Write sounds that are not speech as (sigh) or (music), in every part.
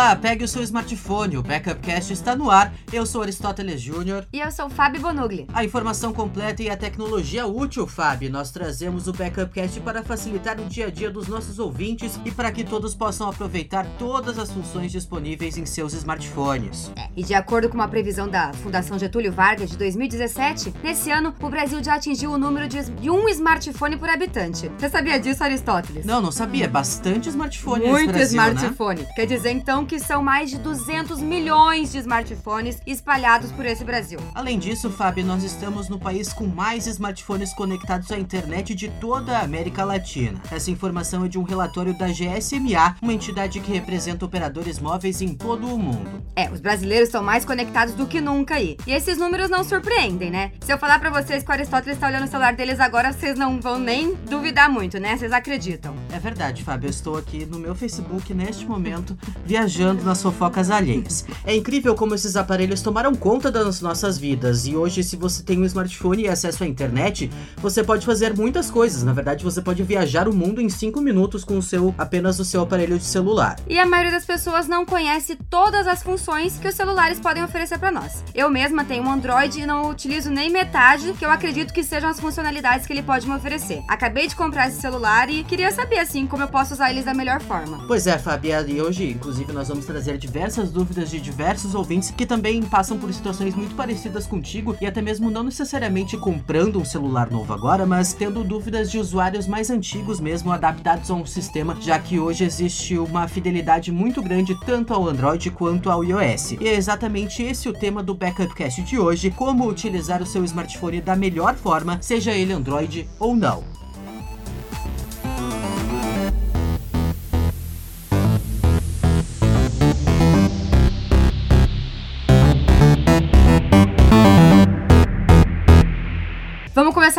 Olá, pegue o seu smartphone, o Backupcast está no ar. Eu sou Aristóteles Júnior. E eu sou Fábio Bonugli. A informação completa e a tecnologia útil, Fábio. Nós trazemos o Backupcast para facilitar o dia a dia dos nossos ouvintes e para que todos possam aproveitar todas as funções disponíveis em seus smartphones. É, e de acordo com uma previsão da Fundação Getúlio Vargas de 2017, nesse ano o Brasil já atingiu o número de um smartphone por habitante. Você sabia disso, Aristóteles? Não, não sabia. Bastante smartphone Muito Brasil, né? smartphone. Né? Quer dizer então que são mais de 200 milhões de smartphones espalhados por esse Brasil. Além disso, Fábio, nós estamos no país com mais smartphones conectados à internet de toda a América Latina. Essa informação é de um relatório da GSMA, uma entidade que representa operadores móveis em todo o mundo. É, os brasileiros estão mais conectados do que nunca aí. E esses números não surpreendem, né? Se eu falar para vocês que o Aristóteles está olhando o celular deles agora, vocês não vão nem duvidar muito, né? Vocês acreditam. É verdade, Fábio. Eu estou aqui no meu Facebook neste momento (laughs) viajando nas fofocas alheias. É incrível como esses aparelhos tomaram conta das nossas vidas e hoje, se você tem um smartphone e acesso à internet, você pode fazer muitas coisas. Na verdade, você pode viajar o mundo em 5 minutos com o seu apenas o seu aparelho de celular. E a maioria das pessoas não conhece todas as funções que os celulares podem oferecer para nós. Eu mesma tenho um Android e não utilizo nem metade que eu acredito que sejam as funcionalidades que ele pode me oferecer. Acabei de comprar esse celular e queria saber assim como eu posso usar eles da melhor forma. Pois é, Fabia, e hoje, inclusive, nós vamos trazer diversas dúvidas de diversos ouvintes que também passam por situações muito parecidas contigo e até mesmo não necessariamente comprando um celular novo agora, mas tendo dúvidas de usuários mais antigos mesmo adaptados a um sistema, já que hoje existe uma fidelidade muito grande tanto ao Android quanto ao iOS. E é exatamente esse o tema do Backupcast de hoje: como utilizar o seu smartphone da melhor forma, seja ele Android ou não.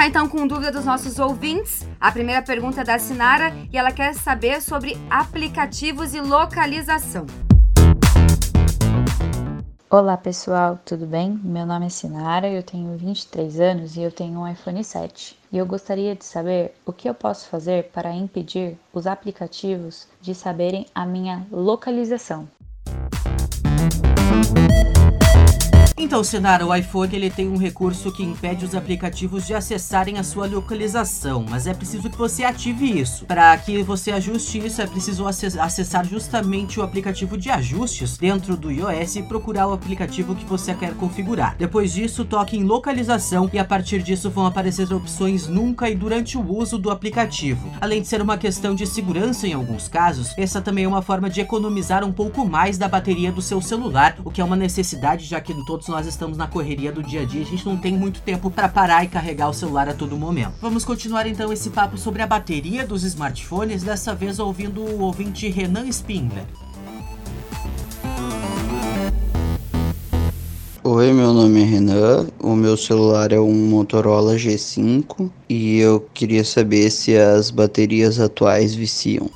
Começar então com dúvida dos nossos ouvintes. A primeira pergunta é da Sinara e ela quer saber sobre aplicativos e localização. Olá pessoal, tudo bem? Meu nome é Sinara, eu tenho 23 anos e eu tenho um iPhone 7. E eu gostaria de saber o que eu posso fazer para impedir os aplicativos de saberem a minha localização. Então, Sinara, o iPhone ele tem um recurso que impede os aplicativos de acessarem a sua localização, mas é preciso que você ative isso. Para que você ajuste isso, é preciso acessar justamente o aplicativo de ajustes dentro do iOS e procurar o aplicativo que você quer configurar. Depois disso, toque em localização e a partir disso vão aparecer opções nunca e durante o uso do aplicativo. Além de ser uma questão de segurança em alguns casos, essa também é uma forma de economizar um pouco mais da bateria do seu celular, o que é uma necessidade já que todos nós estamos na correria do dia a dia, a gente não tem muito tempo para parar e carregar o celular a todo momento. Vamos continuar então esse papo sobre a bateria dos smartphones, dessa vez ouvindo o ouvinte Renan Spindler. Oi, meu nome é Renan, o meu celular é um Motorola G5 e eu queria saber se as baterias atuais viciam.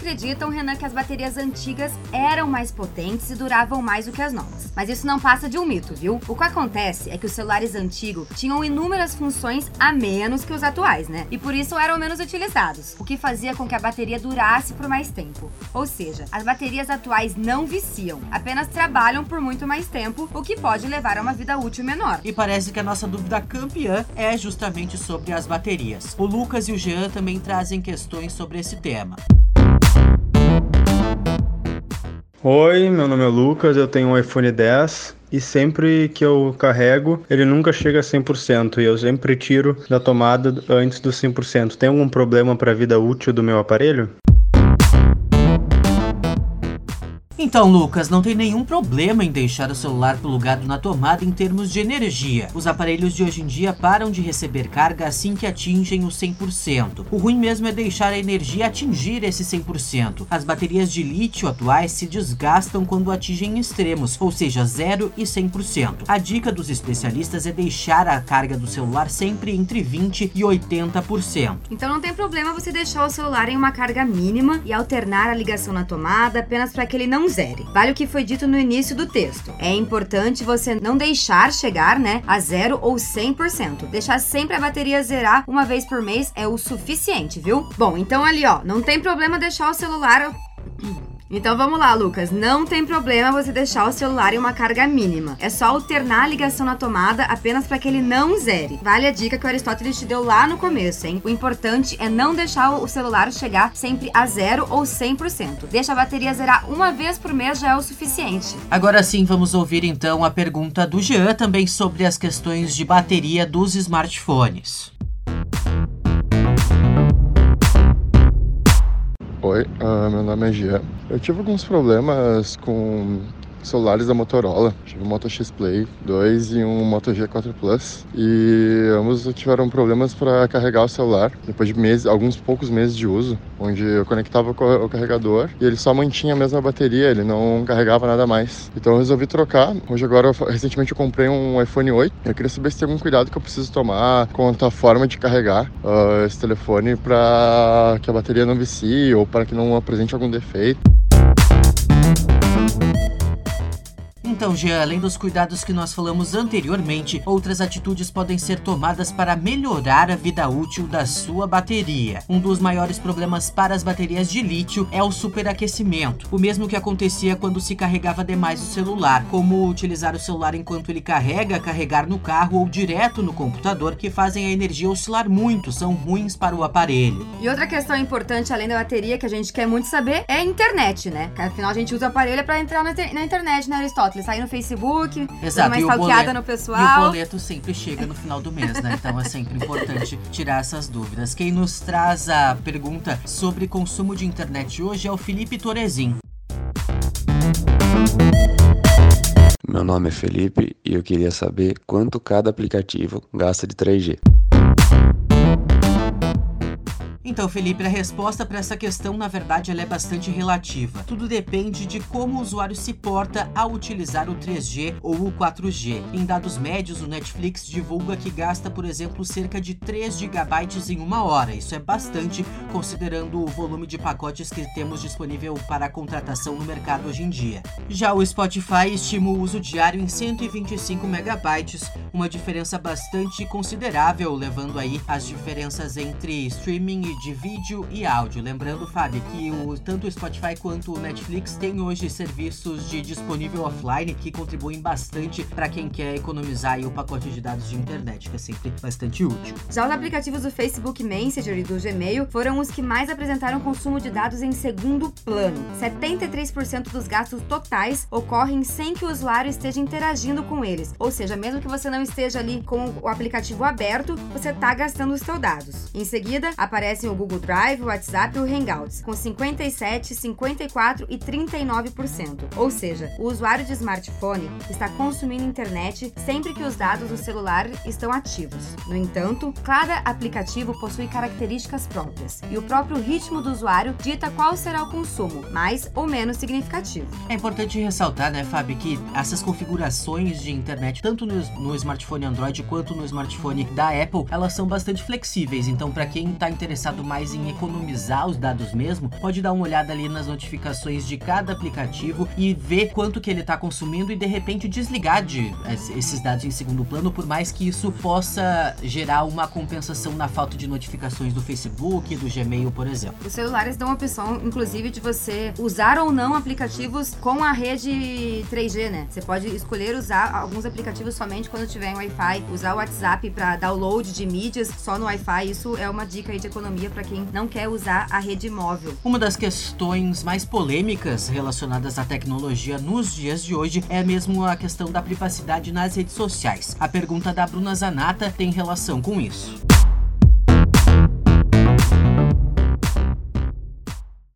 Acreditam, Renan, que as baterias antigas eram mais potentes e duravam mais do que as novas. Mas isso não passa de um mito, viu? O que acontece é que os celulares antigos tinham inúmeras funções a menos que os atuais, né? E por isso eram menos utilizados, o que fazia com que a bateria durasse por mais tempo. Ou seja, as baterias atuais não viciam, apenas trabalham por muito mais tempo, o que pode levar a uma vida útil menor. E parece que a nossa dúvida campeã é justamente sobre as baterias. O Lucas e o Jean também trazem questões sobre esse tema. Oi, meu nome é Lucas, eu tenho um iPhone 10 e sempre que eu carrego, ele nunca chega a 100% e eu sempre tiro da tomada antes dos 100%. Tem algum problema para a vida útil do meu aparelho? Então, Lucas, não tem nenhum problema em deixar o celular plugado na tomada em termos de energia. Os aparelhos de hoje em dia param de receber carga assim que atingem o 100%. O ruim mesmo é deixar a energia atingir esse 100%. As baterias de lítio atuais se desgastam quando atingem extremos, ou seja, 0 e 100%. A dica dos especialistas é deixar a carga do celular sempre entre 20 e 80%. Então não tem problema você deixar o celular em uma carga mínima e alternar a ligação na tomada apenas para que ele não zere. Vale o que foi dito no início do texto. É importante você não deixar chegar, né, a zero ou 100%. Deixar sempre a bateria zerar uma vez por mês é o suficiente, viu? Bom, então ali, ó, não tem problema deixar o celular então vamos lá, Lucas. Não tem problema você deixar o celular em uma carga mínima. É só alternar a ligação na tomada apenas para que ele não zere. Vale a dica que o Aristóteles te deu lá no começo, hein? O importante é não deixar o celular chegar sempre a zero ou 100%. Deixa a bateria zerar uma vez por mês já é o suficiente. Agora sim, vamos ouvir então a pergunta do Jean também sobre as questões de bateria dos smartphones. Oi, uh, meu nome é Jean. Eu tive alguns problemas com celulares da Motorola. Tive um Moto X Play 2 e um Moto G4 Plus. E ambos tiveram problemas para carregar o celular depois de meses, alguns poucos meses de uso, onde eu conectava o carregador e ele só mantinha a mesma bateria, ele não carregava nada mais. Então eu resolvi trocar. Hoje agora, recentemente eu comprei um iPhone 8. Eu queria saber se tem algum cuidado que eu preciso tomar quanto à forma de carregar uh, esse telefone para que a bateria não vicie ou para que não apresente algum defeito. Então, Jean, além dos cuidados que nós falamos anteriormente, outras atitudes podem ser tomadas para melhorar a vida útil da sua bateria. Um dos maiores problemas para as baterias de lítio é o superaquecimento, o mesmo que acontecia quando se carregava demais o celular, como utilizar o celular enquanto ele carrega, carregar no carro ou direto no computador, que fazem a energia oscilar muito, são ruins para o aparelho. E outra questão importante além da bateria que a gente quer muito saber é a internet, né? Afinal a gente usa o aparelho para entrar na, na internet, né, Aristóteles? Sair no Facebook, Exato. uma stalkeada no pessoal. E o boleto sempre chega no final do mês, né? Então é sempre importante tirar essas dúvidas. Quem nos traz a pergunta sobre consumo de internet hoje é o Felipe Torezin. Meu nome é Felipe e eu queria saber quanto cada aplicativo gasta de 3G. Então, Felipe, a resposta para essa questão, na verdade, ela é bastante relativa. Tudo depende de como o usuário se porta ao utilizar o 3G ou o 4G. Em dados médios, o Netflix divulga que gasta, por exemplo, cerca de 3 GB em uma hora. Isso é bastante, considerando o volume de pacotes que temos disponível para contratação no mercado hoje em dia. Já o Spotify estima o uso diário em 125 megabytes, uma diferença bastante considerável, levando aí as diferenças entre streaming e de vídeo e áudio. Lembrando, Fábio, que o, tanto o Spotify quanto o Netflix têm hoje serviços de disponível offline que contribuem bastante para quem quer economizar o pacote de dados de internet, que é sempre bastante útil. Já os aplicativos do Facebook Messenger e do Gmail foram os que mais apresentaram consumo de dados em segundo plano. 73% dos gastos totais ocorrem sem que o usuário esteja interagindo com eles. Ou seja, mesmo que você não esteja ali com o aplicativo aberto, você está gastando os seus dados. Em seguida, o Google Drive, o WhatsApp e o Hangouts, com 57, 54 e 39%. Ou seja, o usuário de smartphone está consumindo internet sempre que os dados do celular estão ativos. No entanto, cada aplicativo possui características próprias e o próprio ritmo do usuário dita qual será o consumo, mais ou menos significativo. É importante ressaltar, né, Fábio, que essas configurações de internet, tanto no, no smartphone Android quanto no smartphone da Apple, elas são bastante flexíveis. Então, para quem está interessado mais em economizar os dados mesmo, pode dar uma olhada ali nas notificações de cada aplicativo e ver quanto que ele está consumindo e de repente desligar de esses dados em segundo plano, por mais que isso possa gerar uma compensação na falta de notificações do Facebook, do Gmail, por exemplo. Os celulares dão a opção, inclusive, de você usar ou não aplicativos com a rede 3G, né? Você pode escolher usar alguns aplicativos somente quando tiver em Wi-Fi, usar o WhatsApp para download de mídias só no Wi-Fi. Isso é uma dica aí de para quem não quer usar a rede móvel. Uma das questões mais polêmicas relacionadas à tecnologia nos dias de hoje é mesmo a questão da privacidade nas redes sociais. A pergunta da Bruna Zanata tem relação com isso.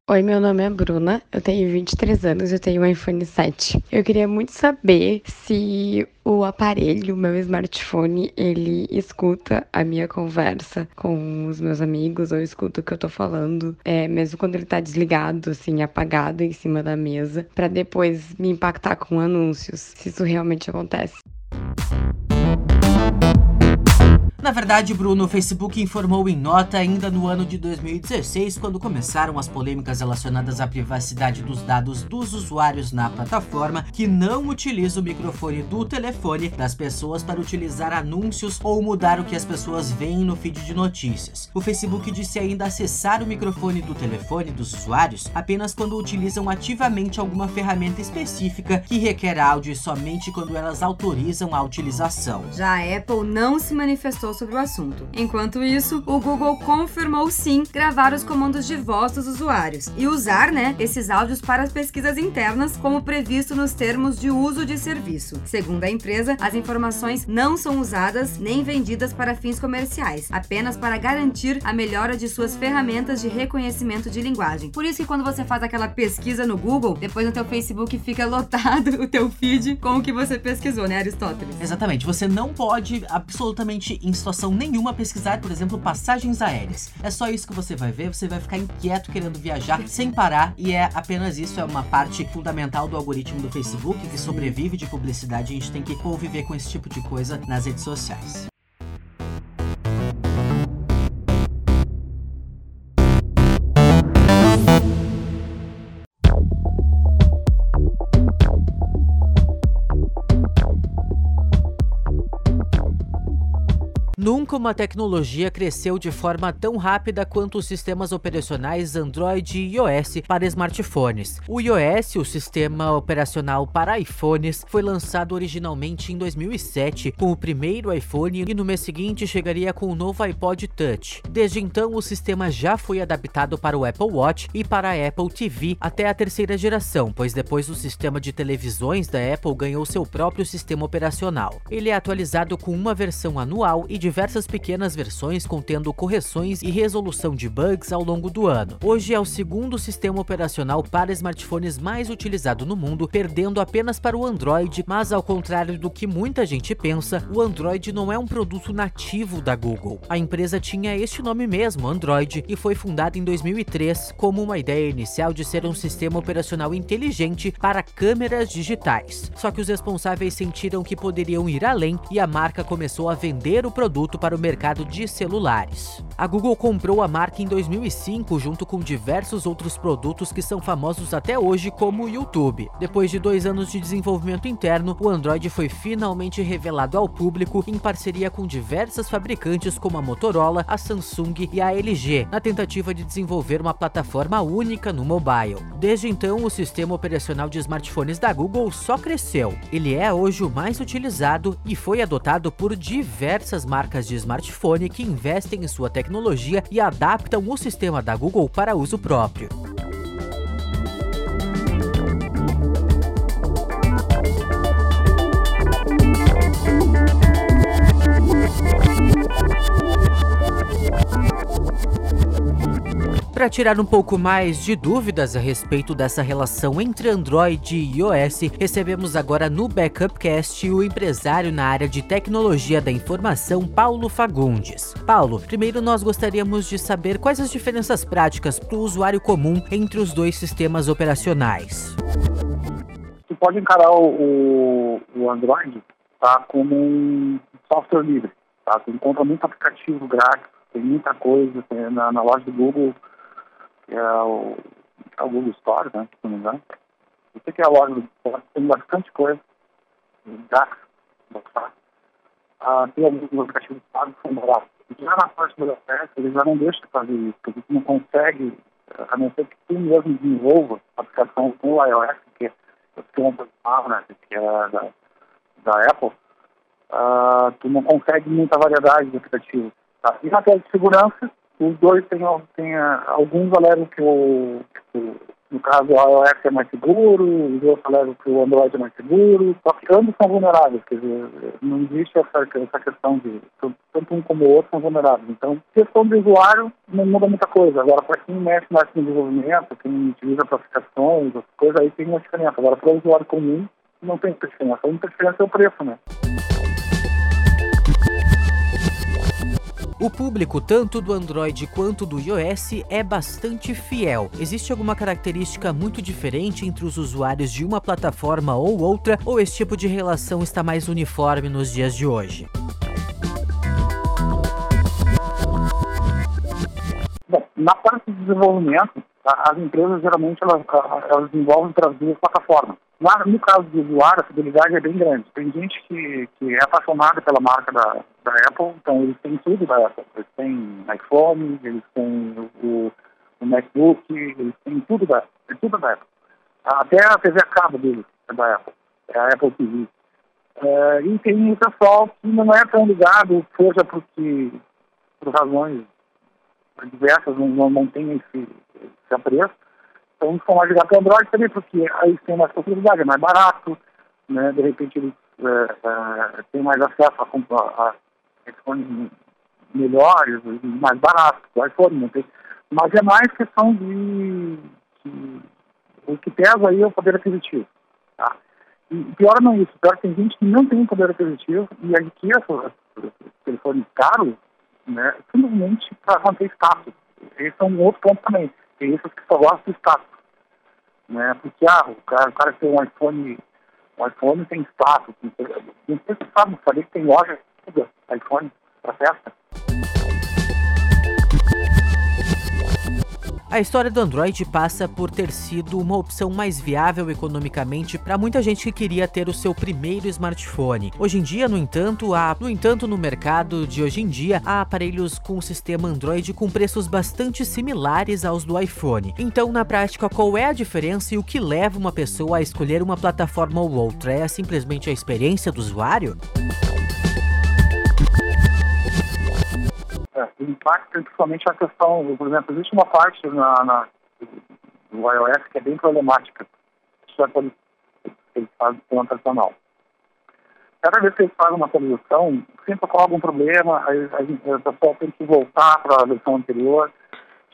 Oi, meu nome é Bruna, eu tenho 23 anos e eu tenho um iPhone 7. Eu queria muito saber se o aparelho, o meu smartphone, ele escuta a minha conversa com os meus amigos ou escuta o que eu tô falando, é, mesmo quando ele tá desligado, assim, apagado em cima da mesa, para depois me impactar com anúncios, se isso realmente acontece. Na verdade, Bruno, o Facebook informou em nota ainda no ano de 2016, quando começaram as polêmicas relacionadas à privacidade dos dados dos usuários na plataforma, que não utiliza o microfone do telefone das pessoas para utilizar anúncios ou mudar o que as pessoas veem no feed de notícias. O Facebook disse ainda acessar o microfone do telefone dos usuários apenas quando utilizam ativamente alguma ferramenta específica que requer áudio somente quando elas autorizam a utilização. Já a Apple não se manifestou sobre o assunto. Enquanto isso, o Google confirmou sim gravar os comandos de voz dos usuários e usar, né, esses áudios para as pesquisas internas, como previsto nos termos de uso de serviço. Segundo a empresa, as informações não são usadas nem vendidas para fins comerciais, apenas para garantir a melhora de suas ferramentas de reconhecimento de linguagem. Por isso que quando você faz aquela pesquisa no Google, depois no teu Facebook fica lotado (laughs) o teu feed com o que você pesquisou, né, Aristóteles? Exatamente, você não pode absolutamente situação nenhuma pesquisar, por exemplo, passagens aéreas. É só isso que você vai ver, você vai ficar inquieto querendo viajar sem parar e é apenas isso, é uma parte fundamental do algoritmo do Facebook que sobrevive de publicidade, a gente tem que conviver com esse tipo de coisa nas redes sociais. Nunca uma tecnologia cresceu de forma tão rápida quanto os sistemas operacionais Android e iOS para smartphones. O iOS, o sistema operacional para iPhones, foi lançado originalmente em 2007 com o primeiro iPhone e no mês seguinte chegaria com o novo iPod Touch. Desde então, o sistema já foi adaptado para o Apple Watch e para a Apple TV até a terceira geração, pois depois o sistema de televisões da Apple ganhou seu próprio sistema operacional. Ele é atualizado com uma versão anual e diversas pequenas versões contendo correções e resolução de bugs ao longo do ano. Hoje é o segundo sistema operacional para smartphones mais utilizado no mundo, perdendo apenas para o Android, mas ao contrário do que muita gente pensa, o Android não é um produto nativo da Google. A empresa tinha este nome mesmo, Android, e foi fundada em 2003 como uma ideia inicial de ser um sistema operacional inteligente para câmeras digitais. Só que os responsáveis sentiram que poderiam ir além e a marca começou a vender o produto para o mercado de celulares. A Google comprou a marca em 2005 junto com diversos outros produtos que são famosos até hoje, como o YouTube. Depois de dois anos de desenvolvimento interno, o Android foi finalmente revelado ao público em parceria com diversas fabricantes como a Motorola, a Samsung e a LG, na tentativa de desenvolver uma plataforma única no mobile. Desde então, o sistema operacional de smartphones da Google só cresceu. Ele é hoje o mais utilizado e foi adotado por diversas marcas de smartphone que investem em sua tecnologia e adaptam o sistema da Google para uso próprio. Para tirar um pouco mais de dúvidas a respeito dessa relação entre Android e iOS, recebemos agora no Backupcast o empresário na área de tecnologia da informação, Paulo Fagundes. Paulo, primeiro nós gostaríamos de saber quais as diferenças práticas para o usuário comum entre os dois sistemas operacionais. Você pode encarar o, o Android tá, como um software livre. Tá? Você encontra muito aplicativo grátis, tem muita coisa tem na, na loja do Google que é o, é o Google Store, né, se não me engano. Eu sei que é a loja do Store tem bastante coisa, dá, ah, tem alguns aplicativos pagos são baratos. Já na parte do acesso, eles já não deixam fazer isso, porque você não consegue, a não ser que tu mesmo desenvolva a aplicação com o iOS, que é o sistema operacional, né, que é da, da Apple, uh, tu não consegue muita variedade de aplicativos. Tá? E na tela de segurança, os dois têm, têm alguns alegam que o, no caso o iOS é mais seguro, os outros alegam que o Android é mais seguro, só que ambos são vulneráveis, quer dizer, não existe essa, essa questão de tanto um como o outro são vulneráveis. Então, questão do usuário não muda muita coisa. Agora, para quem mexe mais no desenvolvimento, quem utiliza para aplicações, essas coisas, aí tem uma diferença. Agora, para o usuário comum, não tem diferença. A única diferença é o preço, né? O público tanto do Android quanto do iOS é bastante fiel. Existe alguma característica muito diferente entre os usuários de uma plataforma ou outra, ou esse tipo de relação está mais uniforme nos dias de hoje? Bom, na parte de desenvolvimento, as empresas geralmente elas, elas desenvolvem para as duas plataformas. Lá, no caso do usuário, a fidelidade é bem grande. Tem gente que, que é apaixonada pela marca da, da Apple, então eles têm tudo da Apple. Eles têm iPhone, eles têm o, o MacBook, eles têm tudo da, é tudo da Apple. Até a TV a cabo deles é da Apple, é a Apple TV. É, e tem o pessoal que não é tão ligado, seja porque, por razões diversas, não, não, tem esse, esse apreço. Então, estão mais ligados para Android também, porque aí tem mais possibilidade, é mais barato, né? de repente eles é, é, têm mais acesso a, a, a iPhones melhores, mais baratos, o iPhone não tem. Mas é mais questão de, de o que pesa aí é o poder aquisitivo. Tá? E pior não é isso, pior tem gente que não tem poder aquisitivo e adquire telefones caros né, simplesmente para manter status. Esse é um outro ponto também. Tem esses que só gostam do status. Né, porque ah, o, cara, o cara tem um iPhone, um iPhone tem status. Não sei se sabe, sabia que tem loja que iPhone para festa. A história do Android passa por ter sido uma opção mais viável economicamente para muita gente que queria ter o seu primeiro smartphone. Hoje em dia, no entanto, há, no entanto, no mercado de hoje em dia, há aparelhos com sistema Android com preços bastante similares aos do iPhone. Então, na prática, qual é a diferença e o que leva uma pessoa a escolher uma plataforma ou outra? É simplesmente a experiência do usuário? Impacta principalmente a questão, por exemplo, existe uma parte na, na do iOS que é bem problemática. Isso é quando eles fazem plano tradicional. Cada vez que eles fazem uma atualização, sempre ocorre algum problema, aí, aí o pessoal tem que voltar para a versão anterior.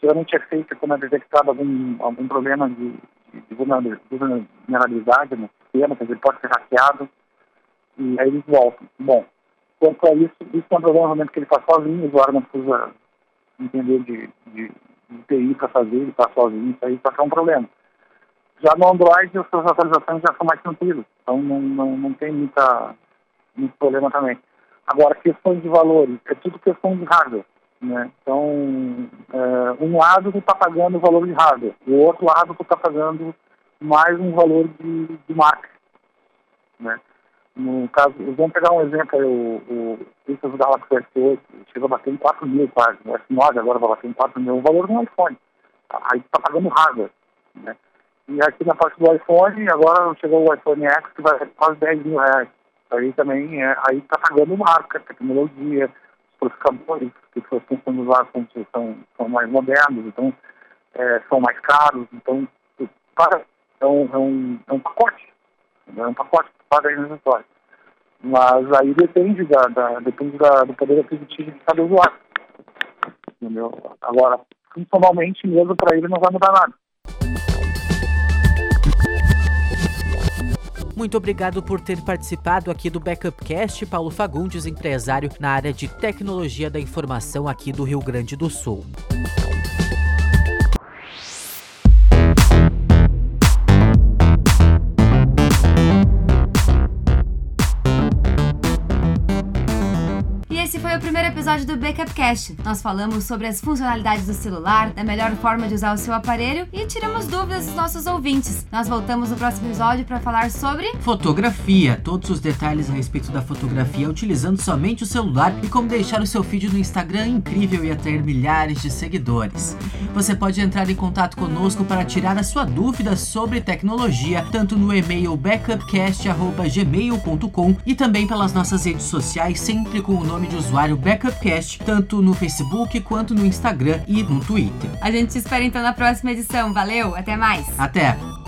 Geralmente é feito quando é detectado algum, algum problema de, de, de vulnerabilidade no sistema, quer dizer, pode ser hackeado, e aí eles voltam. Bom, Quanto a isso, isso é um realmente que ele faz sozinho, o usuário não precisa entender de, de, de TI para fazer, ele faz sozinho, isso aí só que é um problema. Já no Android, as suas atualizações já são mais tranquilas, então não, não, não tem muita, muito problema também. Agora, questões de valores, é tudo questão de hardware. Né? Então, é, um lado tu está pagando o valor de hardware, o outro lado tu está pagando mais um valor de, de marca. Né? No caso, vamos pegar um exemplo aí, o, o Galaxy S8, chegou a bater em 4 mil quase, o S9 agora vai bater em 4 mil, o valor do iPhone. Aí está pagando hardware, né? E aqui na parte do iPhone, agora chegou o iPhone X que vai quase 10 mil reais. Aí também, é, aí está pagando marca, tecnologia, processadores que sendo usados são, são mais modernos, então é, são mais caros, então para, é, um, é, um, é um pacote, é um pacote que paga história. Mas aí depende, da, da depende da, do poder aquisitivo de cada usuário. Entendeu? Agora, funcionalmente mesmo para ele não vai mudar nada. Muito obrigado por ter participado aqui do Backup Cast, Paulo Fagundes, empresário na área de tecnologia da informação aqui do Rio Grande do Sul. Episódio do Backup Cast. Nós falamos sobre as funcionalidades do celular, da melhor forma de usar o seu aparelho e tiramos dúvidas dos nossos ouvintes. Nós voltamos no próximo episódio para falar sobre fotografia, todos os detalhes a respeito da fotografia utilizando somente o celular e como deixar o seu feed no Instagram incrível e atrair milhares de seguidores. Você pode entrar em contato conosco para tirar a sua dúvida sobre tecnologia, tanto no e-mail backupcast@gmail.com e também pelas nossas redes sociais, sempre com o nome de usuário Backup Backupcast, tanto no Facebook quanto no Instagram e no Twitter. A gente te espera então na próxima edição. Valeu, até mais. Até!